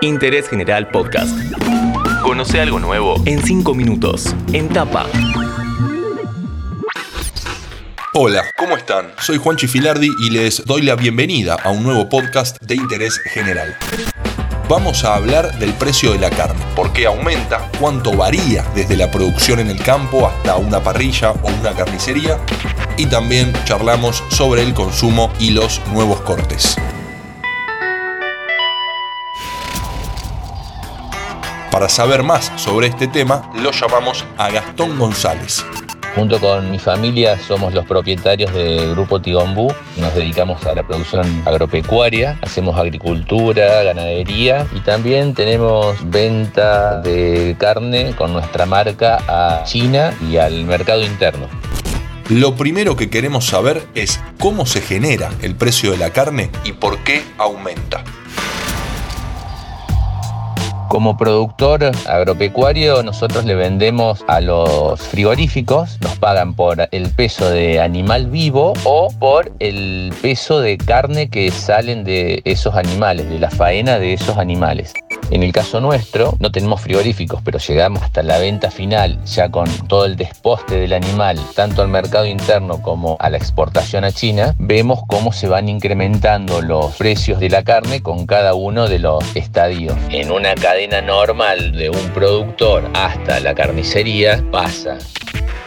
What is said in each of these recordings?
Interés General Podcast. Conoce algo nuevo en 5 minutos, en tapa. Hola, ¿cómo están? Soy Juan Chifilardi y les doy la bienvenida a un nuevo podcast de interés general. Vamos a hablar del precio de la carne, por qué aumenta, cuánto varía desde la producción en el campo hasta una parrilla o una carnicería y también charlamos sobre el consumo y los nuevos cortes. Para saber más sobre este tema, lo llamamos a Gastón González. Junto con mi familia somos los propietarios del Grupo Tigombú. Nos dedicamos a la producción agropecuaria, hacemos agricultura, ganadería y también tenemos venta de carne con nuestra marca a China y al mercado interno. Lo primero que queremos saber es cómo se genera el precio de la carne y por qué aumenta. Como productor agropecuario, nosotros le vendemos a los frigoríficos, nos pagan por el peso de animal vivo o por el peso de carne que salen de esos animales, de la faena de esos animales. En el caso nuestro, no tenemos frigoríficos, pero llegamos hasta la venta final, ya con todo el desposte del animal, tanto al mercado interno como a la exportación a China, vemos cómo se van incrementando los precios de la carne con cada uno de los estadios. En una cadena normal de un productor hasta la carnicería pasa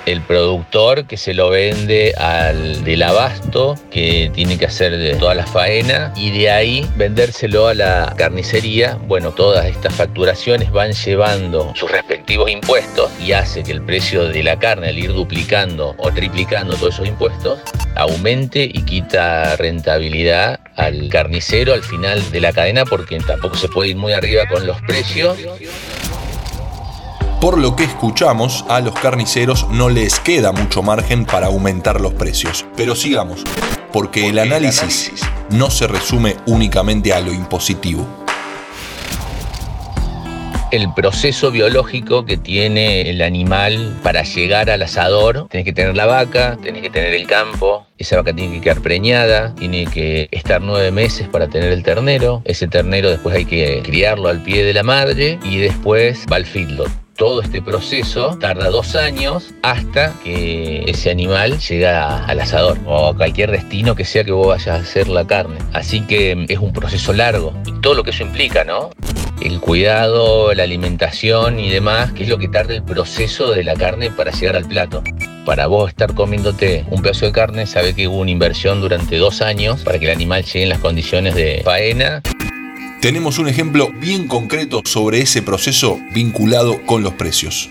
el productor que se lo vende al del abasto, que tiene que hacer de toda la faena, y de ahí vendérselo a la carnicería. Bueno, todas estas facturaciones van llevando sus respectivos impuestos y hace que el precio de la carne, al ir duplicando o triplicando todos esos impuestos, aumente y quita rentabilidad al carnicero al final de la cadena porque tampoco se puede ir muy arriba con los precios por lo que escuchamos, a los carniceros no les queda mucho margen para aumentar los precios. Pero sigamos, porque el análisis no se resume únicamente a lo impositivo el proceso biológico que tiene el animal para llegar al asador. Tienes que tener la vaca, tienes que tener el campo, esa vaca tiene que quedar preñada, tiene que estar nueve meses para tener el ternero, ese ternero después hay que criarlo al pie de la madre y después va al feedlot todo este proceso tarda dos años hasta que ese animal llega al asador o a cualquier destino que sea que vos vayas a hacer la carne. Así que es un proceso largo y todo lo que eso implica, ¿no? El cuidado, la alimentación y demás, que es lo que tarda el proceso de la carne para llegar al plato. Para vos estar comiéndote un pedazo de carne, sabe que hubo una inversión durante dos años para que el animal llegue en las condiciones de faena tenemos un ejemplo bien concreto sobre ese proceso vinculado con los precios.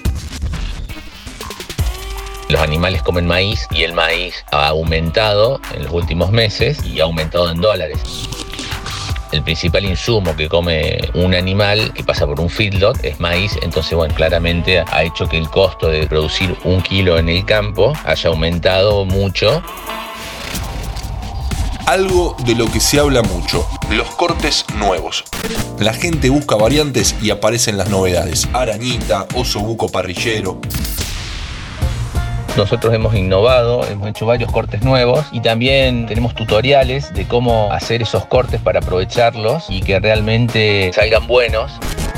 Los animales comen maíz y el maíz ha aumentado en los últimos meses y ha aumentado en dólares. El principal insumo que come un animal que pasa por un feedlot es maíz, entonces bueno, claramente ha hecho que el costo de producir un kilo en el campo haya aumentado mucho algo de lo que se habla mucho, los cortes nuevos. La gente busca variantes y aparecen las novedades. Arañita, oso buco parrillero. Nosotros hemos innovado, hemos hecho varios cortes nuevos y también tenemos tutoriales de cómo hacer esos cortes para aprovecharlos y que realmente salgan buenos.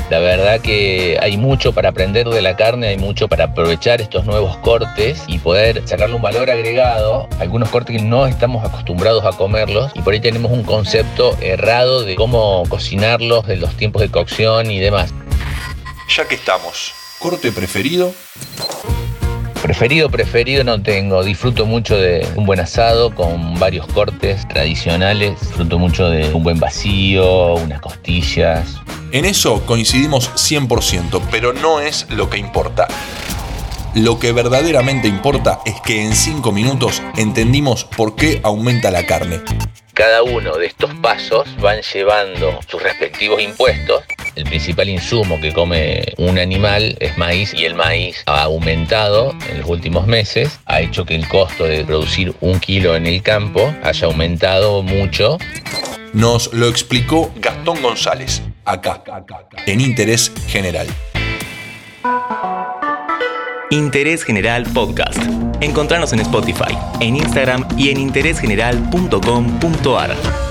La verdad que hay mucho para aprender de la carne, hay mucho para aprovechar estos nuevos cortes y poder sacarle un valor agregado. Algunos cortes que no estamos acostumbrados a comerlos y por ahí tenemos un concepto errado de cómo cocinarlos, de los tiempos de cocción y demás. Ya que estamos, ¿corte preferido? Preferido, preferido no tengo. Disfruto mucho de un buen asado con varios cortes tradicionales. Disfruto mucho de un buen vacío, unas costillas, en eso coincidimos 100%, pero no es lo que importa. Lo que verdaderamente importa es que en 5 minutos entendimos por qué aumenta la carne. Cada uno de estos pasos van llevando sus respectivos impuestos. El principal insumo que come un animal es maíz y el maíz ha aumentado en los últimos meses. Ha hecho que el costo de producir un kilo en el campo haya aumentado mucho. Nos lo explicó Gastón González, acá, en Interés General. Interés General Podcast. Encontrarnos en Spotify, en Instagram y en interésgeneral.com.ar.